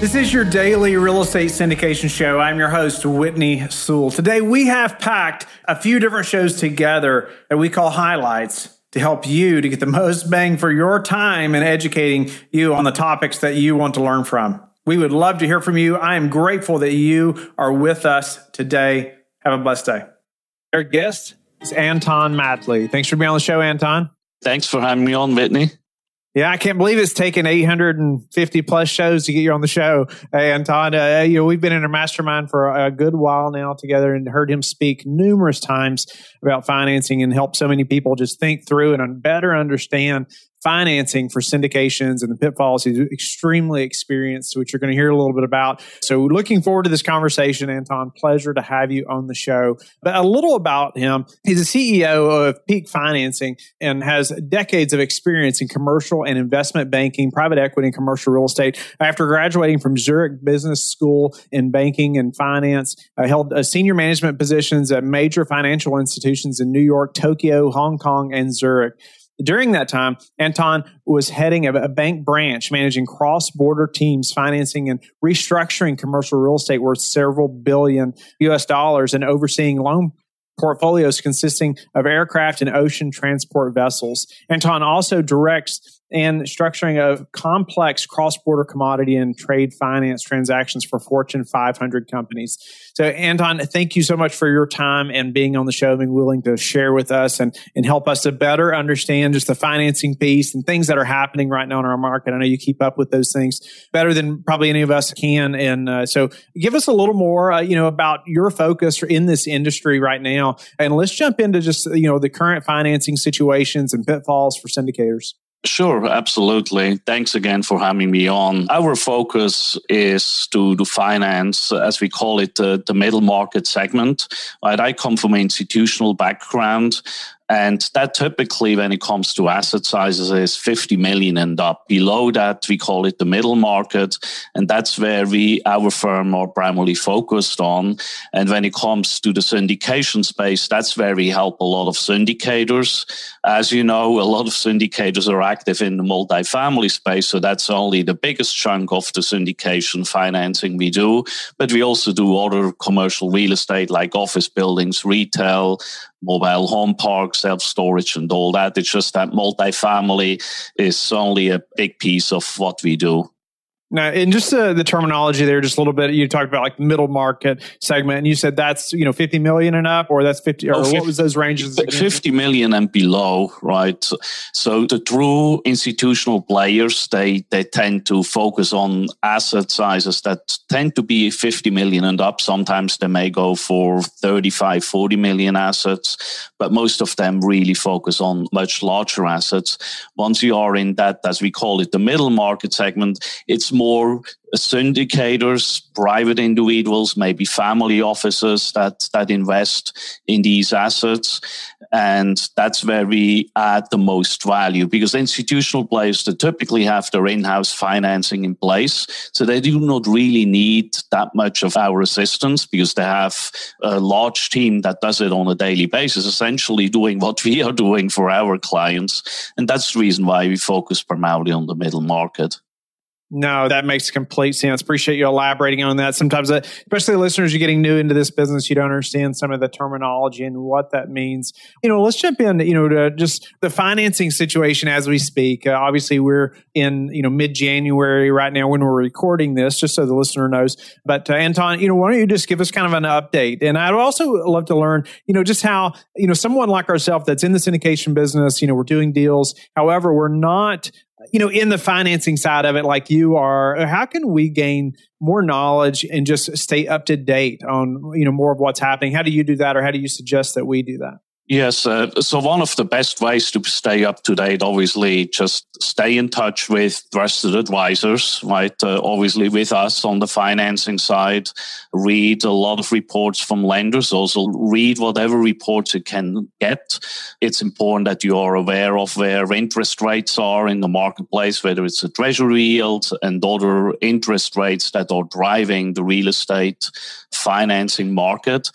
This is your daily real estate syndication show. I'm your host, Whitney Sewell. Today, we have packed a few different shows together that we call highlights to help you to get the most bang for your time in educating you on the topics that you want to learn from. We would love to hear from you. I am grateful that you are with us today. Have a blessed day. Our guest is Anton Mattli. Thanks for being on the show, Anton. Thanks for having me on, Whitney. Yeah, I can't believe it's taken 850 plus shows to get you on the show, hey, Anton. Uh, you know, we've been in a mastermind for a good while now together, and heard him speak numerous times about financing and help so many people just think through and better understand financing for syndications and the pitfalls. He's extremely experienced, which you're going to hear a little bit about. So, looking forward to this conversation, Anton. Pleasure to have you on the show. But a little about him he's a CEO of Peak Financing and has decades of experience in commercial and investment banking, private equity, and commercial real estate. After graduating from Zurich Business School in banking and finance, uh, held uh, senior management positions at major financial institutions in New York, Tokyo, Hong Kong, and Zurich. During that time, Anton was heading a, bank branch managing cross border teams, financing and restructuring commercial real estate worth several billion US dollars and overseeing loan portfolios consisting of aircraft and ocean transport vessels. Anton also directs and structuring of complex cross-border commodity and trade finance transactions for Fortune 500 companies. So, Anton, thank you so much for your time and being on the show, being willing to share with us and, and help us to better understand just the financing piece and things that are happening right now in our market. I know you keep up with those things better than probably any of us can. And uh, so, give us a little more, uh, you know, about your focus in this industry right now, and let's jump into just you know the current financing situations and pitfalls for syndicators. Sure, absolutely. Thanks again for having me on. Our focus is to, to finance, as we call it, the, the middle market segment. Right? I come from an institutional background. And that typically, when it comes to asset sizes, is 50 million and up. Below that, we call it the middle market. And that's where we, our firm, are primarily focused on. And when it comes to the syndication space, that's where we help a lot of syndicators. As you know, a lot of syndicators are active in the multifamily space. So that's only the biggest chunk of the syndication financing we do. But we also do other commercial real estate like office buildings, retail, mobile home parks, self storage, and all that. It's just that multifamily is only a big piece of what we do. Now, in just uh, the terminology there, just a little bit, you talked about like middle market segment, and you said that's you know fifty million and up, or that's fifty, or oh, 50, what was those ranges? Fifty million and below, right? So the true institutional players, they they tend to focus on asset sizes that tend to be fifty million and up. Sometimes they may go for 35, 40 million assets, but most of them really focus on much larger assets. Once you are in that, as we call it, the middle market segment, it's more syndicators, private individuals, maybe family offices that, that invest in these assets. And that's where we add the most value because institutional players that typically have their in-house financing in place. So they do not really need that much of our assistance because they have a large team that does it on a daily basis, essentially doing what we are doing for our clients. And that's the reason why we focus primarily on the middle market. No, that makes complete sense. Appreciate you elaborating on that. Sometimes, uh, especially listeners, you're getting new into this business, you don't understand some of the terminology and what that means. You know, let's jump in. You know, to just the financing situation as we speak. Uh, obviously, we're in you know mid January right now when we're recording this, just so the listener knows. But uh, Anton, you know, why don't you just give us kind of an update? And I'd also love to learn, you know, just how you know someone like ourselves that's in the syndication business. You know, we're doing deals. However, we're not you know, in the financing side of it, like you are, how can we gain more knowledge and just stay up to date on, you know, more of what's happening? How do you do that, or how do you suggest that we do that? Yes. Uh, so one of the best ways to stay up to date, obviously, just stay in touch with trusted advisors, right? Uh, obviously, with us on the financing side, read a lot of reports from lenders. Also, read whatever reports you can get. It's important that you are aware of where interest rates are in the marketplace, whether it's a treasury yield and other interest rates that are driving the real estate financing market.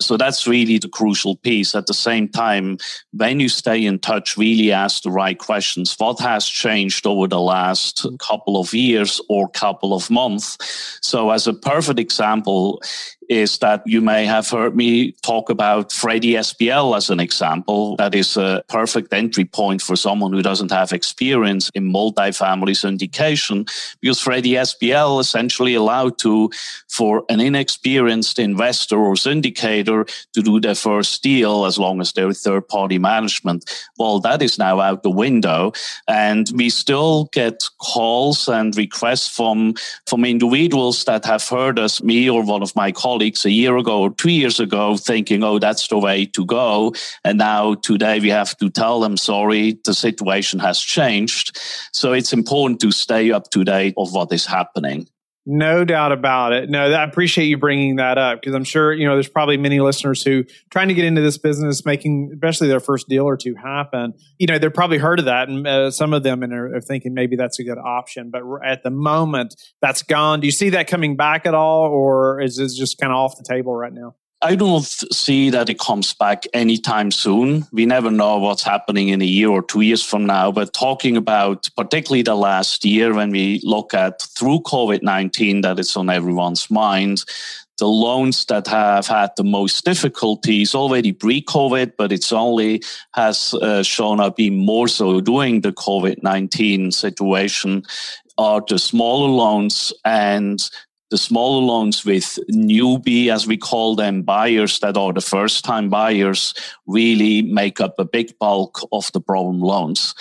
So that's really the crucial piece. At the same same time, when you stay in touch, really ask the right questions. What has changed over the last couple of years or couple of months? So, as a perfect example, is that you may have heard me talk about Freddie SBL as an example. That is a perfect entry point for someone who doesn't have experience in multifamily syndication because Freddie SBL essentially allowed to, for an inexperienced investor or syndicator to do their first deal as long as they're third party management. Well, that is now out the window. And we still get calls and requests from, from individuals that have heard us, me or one of my colleagues colleagues a year ago or two years ago thinking, oh, that's the way to go. And now today we have to tell them, sorry, the situation has changed. So it's important to stay up to date of what is happening. No doubt about it. No, I appreciate you bringing that up because I'm sure, you know, there's probably many listeners who trying to get into this business, making especially their first deal or two happen. You know, they've probably heard of that and uh, some of them and are thinking maybe that's a good option. But at the moment, that's gone. Do you see that coming back at all or is this just kind of off the table right now? I don't see that it comes back anytime soon. We never know what's happening in a year or two years from now. But talking about particularly the last year, when we look at through COVID 19, that it's on everyone's mind, the loans that have had the most difficulties already pre-COVID, but it's only has uh, shown up being more so during the COVID-19 situation are the smaller loans and the smaller loans with newbie, as we call them, buyers that are the first time buyers really make up a big bulk of the problem loans.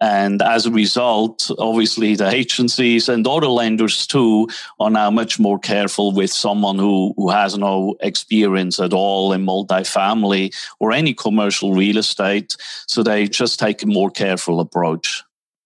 And as a result, obviously the agencies and other lenders too are now much more careful with someone who, who has no experience at all in multifamily or any commercial real estate. So they just take a more careful approach.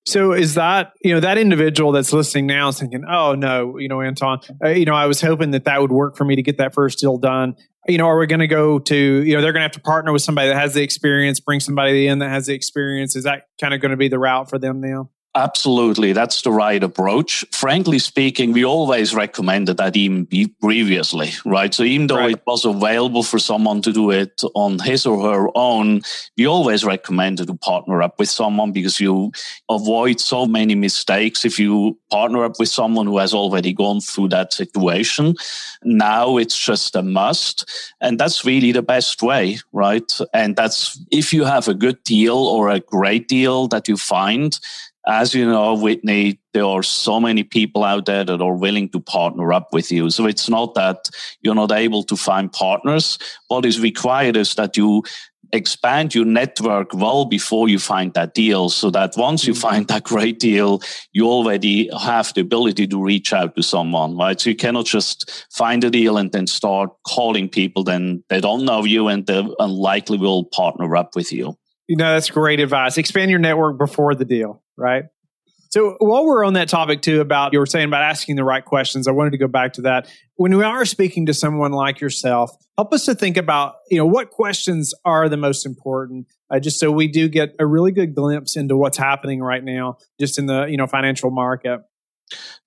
So is that you know that individual that's listening now is thinking, oh no, you know, Anton, uh, you know, I was hoping that that would work for me to get that first deal done. You know, are we going to go to you know they're going to have to partner with somebody that has the experience, bring somebody in that has the experience? Is that kind of going to be the route for them now? Absolutely, that's the right approach. Frankly speaking, we always recommended that even previously, right? So even though right. it was available for someone to do it on his or her own, we always recommended to partner up with someone because you avoid so many mistakes if you partner up with someone who has already gone through that situation. Now it's just a must, and that's really the best way, right? And that's if you have a good deal or a great deal that you find as you know, Whitney, there are so many people out there that are willing to partner up with you. So it's not that you're not able to find partners. What is required is that you expand your network well before you find that deal so that once you mm-hmm. find that great deal you already have the ability to reach out to someone right so you cannot just find a deal and then start calling people then they don't know you and they unlikely will partner up with you you know that's great advice expand your network before the deal right? So while we're on that topic too about you were saying about asking the right questions, I wanted to go back to that. When we are speaking to someone like yourself, help us to think about you know what questions are the most important, uh, just so we do get a really good glimpse into what's happening right now, just in the you know financial market.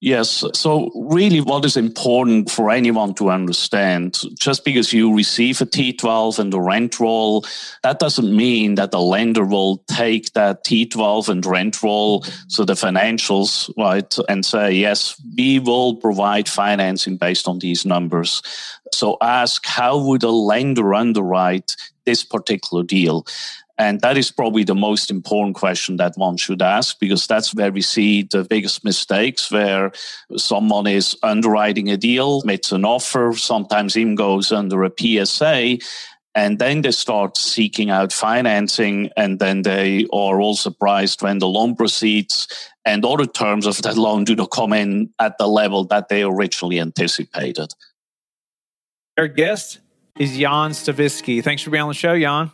Yes. So, really, what is important for anyone to understand just because you receive a T12 and a rent roll, that doesn't mean that the lender will take that T12 and rent roll, so the financials, right, and say, yes, we will provide financing based on these numbers. So, ask how would a lender underwrite this particular deal? And that is probably the most important question that one should ask because that's where we see the biggest mistakes where someone is underwriting a deal, makes an offer, sometimes even goes under a PSA. And then they start seeking out financing, and then they are all surprised when the loan proceeds and other terms of that loan do not come in at the level that they originally anticipated. Our guest is Yan Stavisski. Thanks for being on the show, Yan.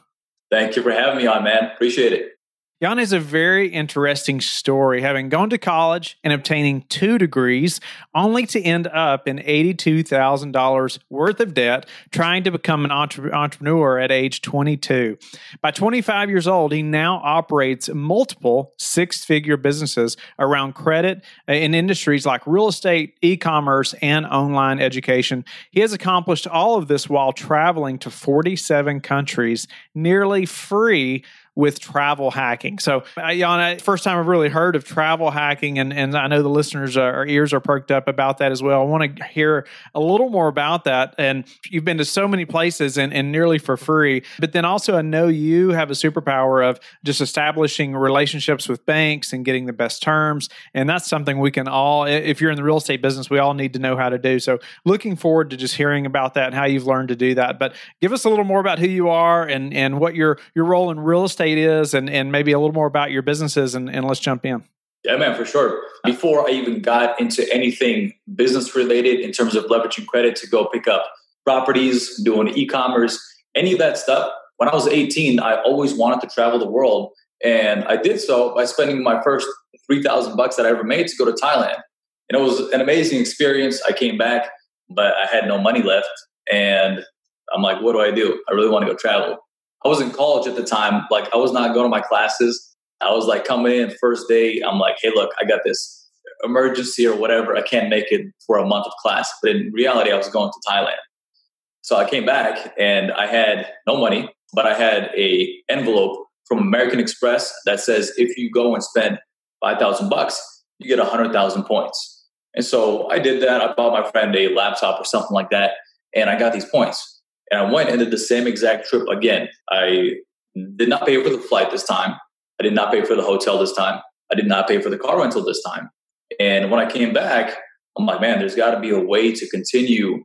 Thank you for having me on, man. Appreciate it. Yan has a very interesting story, having gone to college and obtaining two degrees, only to end up in $82,000 worth of debt trying to become an entre- entrepreneur at age 22. By 25 years old, he now operates multiple six figure businesses around credit uh, in industries like real estate, e commerce, and online education. He has accomplished all of this while traveling to 47 countries nearly free with travel hacking. So, uh, Yan, first time I've really heard of travel hacking, and, and I know the listeners' uh, ears are perked up about that as well. I want to hear a little more about that. And you've been to so many places and, and nearly for free, but then also I know you have a superpower of just establishing relationships with banks and getting the best terms. And that's something we can all, if you're in the real estate business, we all need to know how to do. So, looking forward to just hearing about that and how you've learned to do that. But give us a little more about who you are and, and what your, your role in real estate estate is and, and maybe a little more about your businesses and, and let's jump in. Yeah, man, for sure. Before I even got into anything business related in terms of leveraging credit to go pick up properties, doing e commerce, any of that stuff, when I was 18, I always wanted to travel the world. And I did so by spending my first 3000 bucks that I ever made to go to Thailand. And it was an amazing experience. I came back, but I had no money left. And I'm like, what do I do? I really want to go travel. I was in college at the time. Like I was not going to my classes. I was like coming in first day. I'm like, hey, look, I got this emergency or whatever. I can't make it for a month of class. But in reality, I was going to Thailand. So I came back and I had no money, but I had a envelope from American Express that says if you go and spend five thousand bucks, you get a hundred thousand points. And so I did that. I bought my friend a laptop or something like that, and I got these points. And I went and did the same exact trip again. I did not pay for the flight this time. I did not pay for the hotel this time. I did not pay for the car rental this time. And when I came back, I'm like, man, there's got to be a way to continue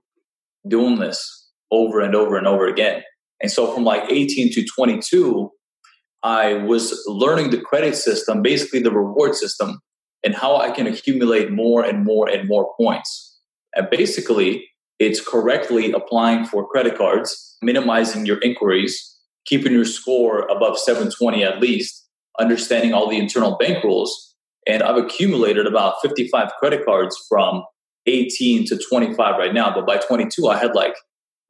doing this over and over and over again. And so from like 18 to 22, I was learning the credit system, basically the reward system, and how I can accumulate more and more and more points. And basically, it's correctly applying for credit cards, minimizing your inquiries, keeping your score above 720 at least, understanding all the internal bank rules. And I've accumulated about 55 credit cards from 18 to 25 right now. But by 22, I had like,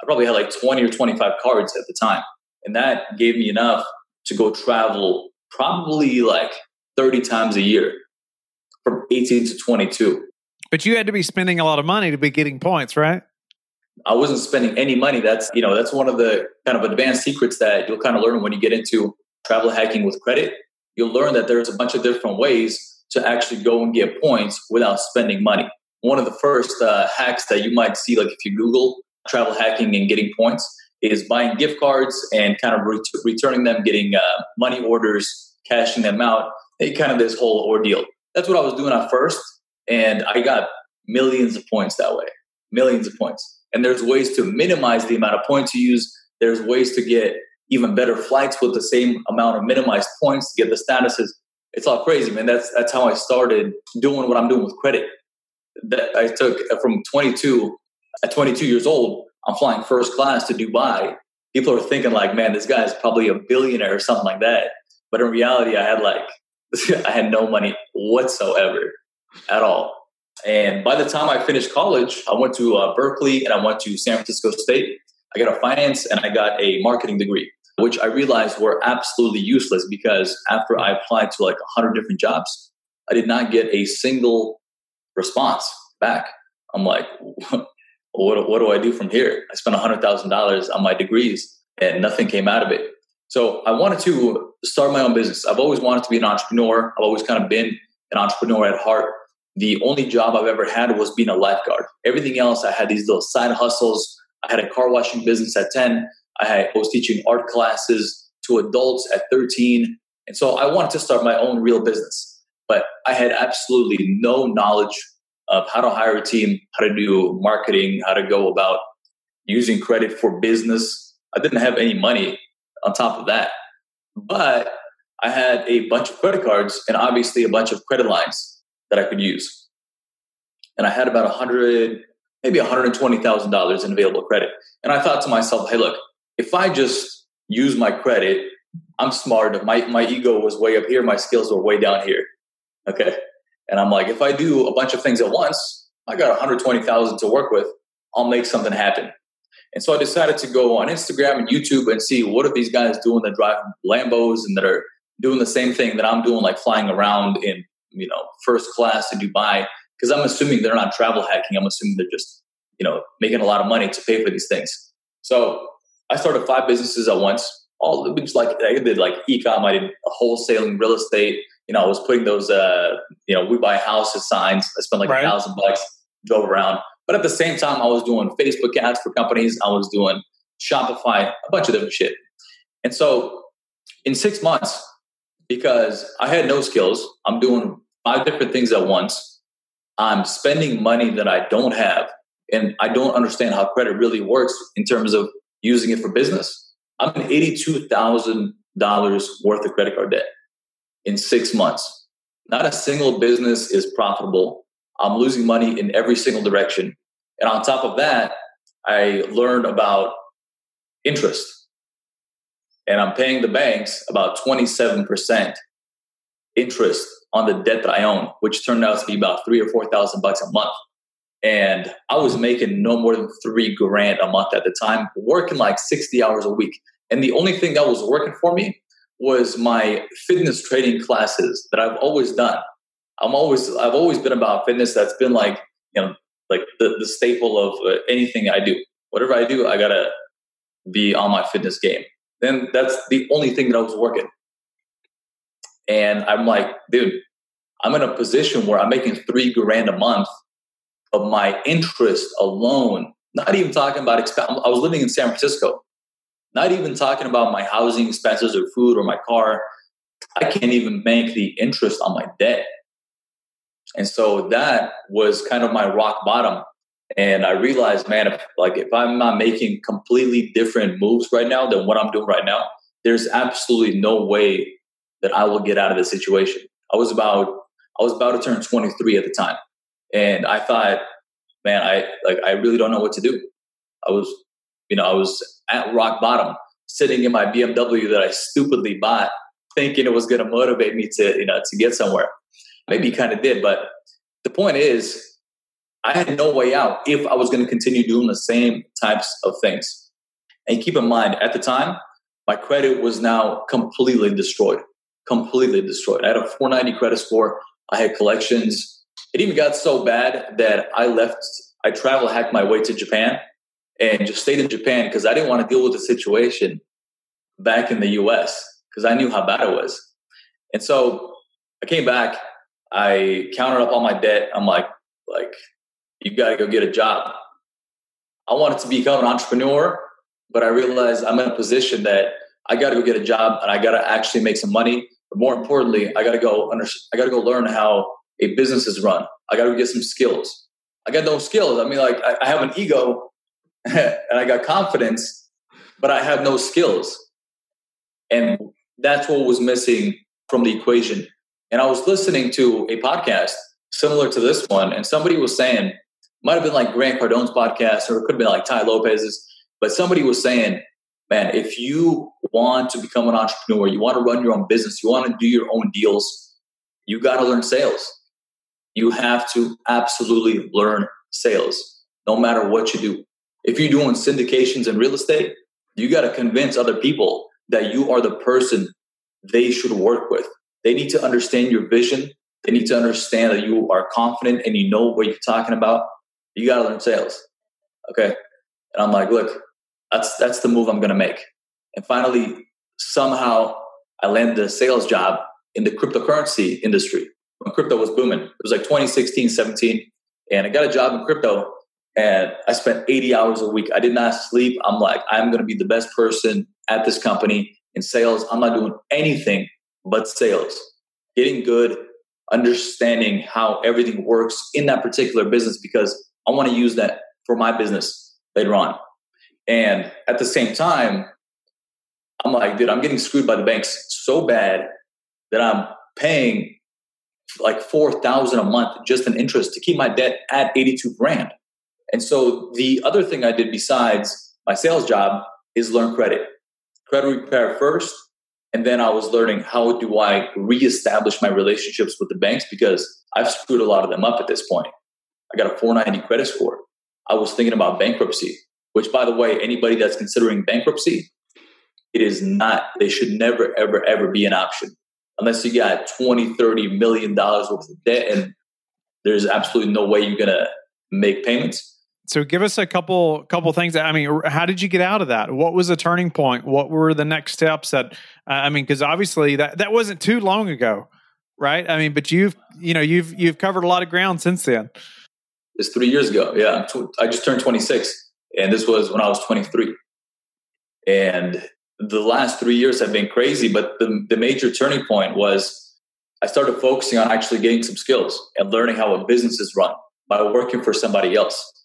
I probably had like 20 or 25 cards at the time. And that gave me enough to go travel probably like 30 times a year from 18 to 22. But you had to be spending a lot of money to be getting points, right? I wasn't spending any money. That's, you know, that's one of the kind of advanced secrets that you'll kind of learn when you get into travel hacking with credit. You'll learn that there's a bunch of different ways to actually go and get points without spending money. One of the first uh, hacks that you might see, like if you Google travel hacking and getting points, is buying gift cards and kind of ret- returning them, getting uh, money orders, cashing them out, and kind of this whole ordeal. That's what I was doing at first. And I got millions of points that way, millions of points. And there's ways to minimize the amount of points you use. There's ways to get even better flights with the same amount of minimized points to get the statuses. It's all crazy, man. That's that's how I started doing what I'm doing with credit. That I took uh, from 22 at 22 years old. I'm flying first class to Dubai. People are thinking like, man, this guy is probably a billionaire or something like that. But in reality, I had like I had no money whatsoever at all. And by the time I finished college, I went to uh, Berkeley and I went to San Francisco State. I got a finance and I got a marketing degree, which I realized were absolutely useless because after I applied to like 100 different jobs, I did not get a single response back. I'm like, what, what do I do from here? I spent $100,000 on my degrees and nothing came out of it. So I wanted to start my own business. I've always wanted to be an entrepreneur. I've always kind of been an entrepreneur at heart the only job I've ever had was being a lifeguard. Everything else, I had these little side hustles. I had a car washing business at 10. I, was teaching art classes to adults at 13. And so I wanted to start my own real business. But I had absolutely no knowledge of how to hire a team, how to do marketing, how to go about using credit for business. I didn't have any money on top of that. But I had a bunch of credit cards and obviously a bunch of credit lines that I could use. And I had about a hundred, maybe $120,000 in available credit. And I thought to myself, hey, look, if I just use my credit I'm smart. My my ego was way up here. My skills were way down here. Okay. And I'm like, if I do a bunch of things at once, I got 120,000 to work with. I'll make something happen. And so I decided to go on Instagram and YouTube and see what are these guys doing that drive Lambos and that are doing the same thing that I'm doing, like flying around in, you know, first class to Dubai. Because I'm assuming they're not travel hacking. I'm assuming they're just, you know, making a lot of money to pay for these things. So I started five businesses at once. All just like I did like ecom, I did wholesaling real estate. You know, I was putting those uh, you know, we buy houses signs. I spent like a thousand bucks, drove around. But at the same time, I was doing Facebook ads for companies. I was doing Shopify, a bunch of different shit. And so in six months, because I had no skills, I'm doing five different things at once. I'm spending money that I don't have. And I don't understand how credit really works in terms of using it for business. I'm in $82,000 worth of credit card debt in six months. Not a single business is profitable. I'm losing money in every single direction. And on top of that, I learned about interest. And I'm paying the banks about 27% interest on the debt that I own, which turned out to be about three or four thousand bucks a month. And I was making no more than three grand a month at the time, working like 60 hours a week. And the only thing that was working for me was my fitness training classes that I've always done. I'm always I've always been about fitness. That's been like you know like the, the staple of uh, anything I do. Whatever I do, I gotta be on my fitness game. Then that's the only thing that I was working. And I'm like, dude, I'm in a position where I'm making three grand a month of my interest alone. Not even talking about exp- I was living in San Francisco. Not even talking about my housing expenses or food or my car. I can't even bank the interest on my debt. And so that was kind of my rock bottom. And I realized, man, if like if I'm not making completely different moves right now than what I'm doing right now, there's absolutely no way that I will get out of this situation. I was about I was about to turn 23 at the time. And I thought, man, I like I really don't know what to do. I was, you know, I was at rock bottom, sitting in my BMW that I stupidly bought, thinking it was gonna motivate me to, you know, to get somewhere. Maybe kind of did, but the point is, I had no way out if I was going to continue doing the same types of things. And keep in mind, at the time, my credit was now completely destroyed. Completely destroyed. I had a 490 credit score. I had collections. It even got so bad that I left, I travel hacked my way to Japan and just stayed in Japan because I didn't want to deal with the situation back in the US because I knew how bad it was. And so I came back I counted up all my debt. I'm like, like, you got to go get a job. I wanted to become an entrepreneur, but I realized I'm in a position that I got to go get a job and I got to actually make some money. But more importantly, I got to go under, I got to go learn how a business is run. I got to get some skills. I got no skills. I mean, like I, I have an ego and I got confidence, but I have no skills. And that's what was missing from the equation. And I was listening to a podcast similar to this one, and somebody was saying, might have been like Grant Cardone's podcast, or it could have been like Tai Lopez's, but somebody was saying, man, if you want to become an entrepreneur, you want to run your own business, you want to do your own deals, you got to learn sales. You have to absolutely learn sales, no matter what you do. If you're doing syndications and real estate, you got to convince other people that you are the person they should work with. They need to understand your vision. They need to understand that you are confident and you know what you're talking about. You got to learn sales. Okay. And I'm like, look, that's, that's the move I'm going to make. And finally, somehow I landed a sales job in the cryptocurrency industry when crypto was booming. It was like 2016, 17. And I got a job in crypto and I spent 80 hours a week. I did not sleep. I'm like, I'm going to be the best person at this company in sales. I'm not doing anything but sales, getting good, understanding how everything works in that particular business because I want to use that for my business later on. And at the same time, I'm like, dude, I'm getting screwed by the banks so bad that I'm paying like 4,000 a month just in interest to keep my debt at 82 grand. And so the other thing I did besides my sales job is learn credit. Credit repair first, And then I was learning how do I reestablish my relationships with the banks because I've screwed a lot of them up at this point. I got a 490 credit score. I was thinking about bankruptcy, which, by the way, anybody that's considering bankruptcy, it is not, they should never, ever, ever be an option unless you got 20, 30 million dollars worth of debt and there's absolutely no way you're going to make payments. So give us a couple couple things. I mean, how did you get out of that? What was the turning point? What were the next steps that uh, I mean, because obviously that that wasn't too long ago, right? I mean, but you've you know you've you've covered a lot of ground since then. Three years ago. Yeah, I just turned 26, and this was when I was 23. And the last three years have been crazy, but the the major turning point was I started focusing on actually getting some skills and learning how a business is run by working for somebody else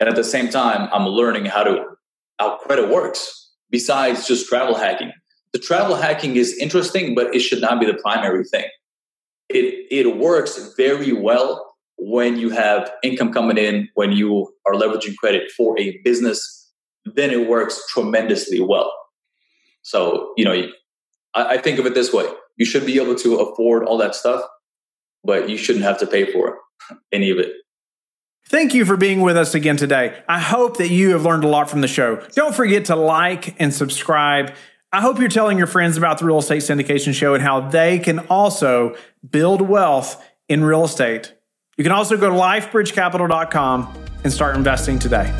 and at the same time, I'm learning how to how credit works besides just travel hacking. The travel hacking is interesting, but it should not be the primary thing. It it works very well when you have income coming in, when you are leveraging credit for a business, then it works tremendously well. So, you know, I, I think of it this way. You should be able to afford all that stuff, but you shouldn't have to pay for any of it. Thank you for being with us again today. I hope that you have learned a lot from the show. Don't forget to like and subscribe. I hope you're telling your friends about the Real Estate Syndication Show and how they can also build wealth in real estate. You can also go to lifebridgecapital.com and start investing today.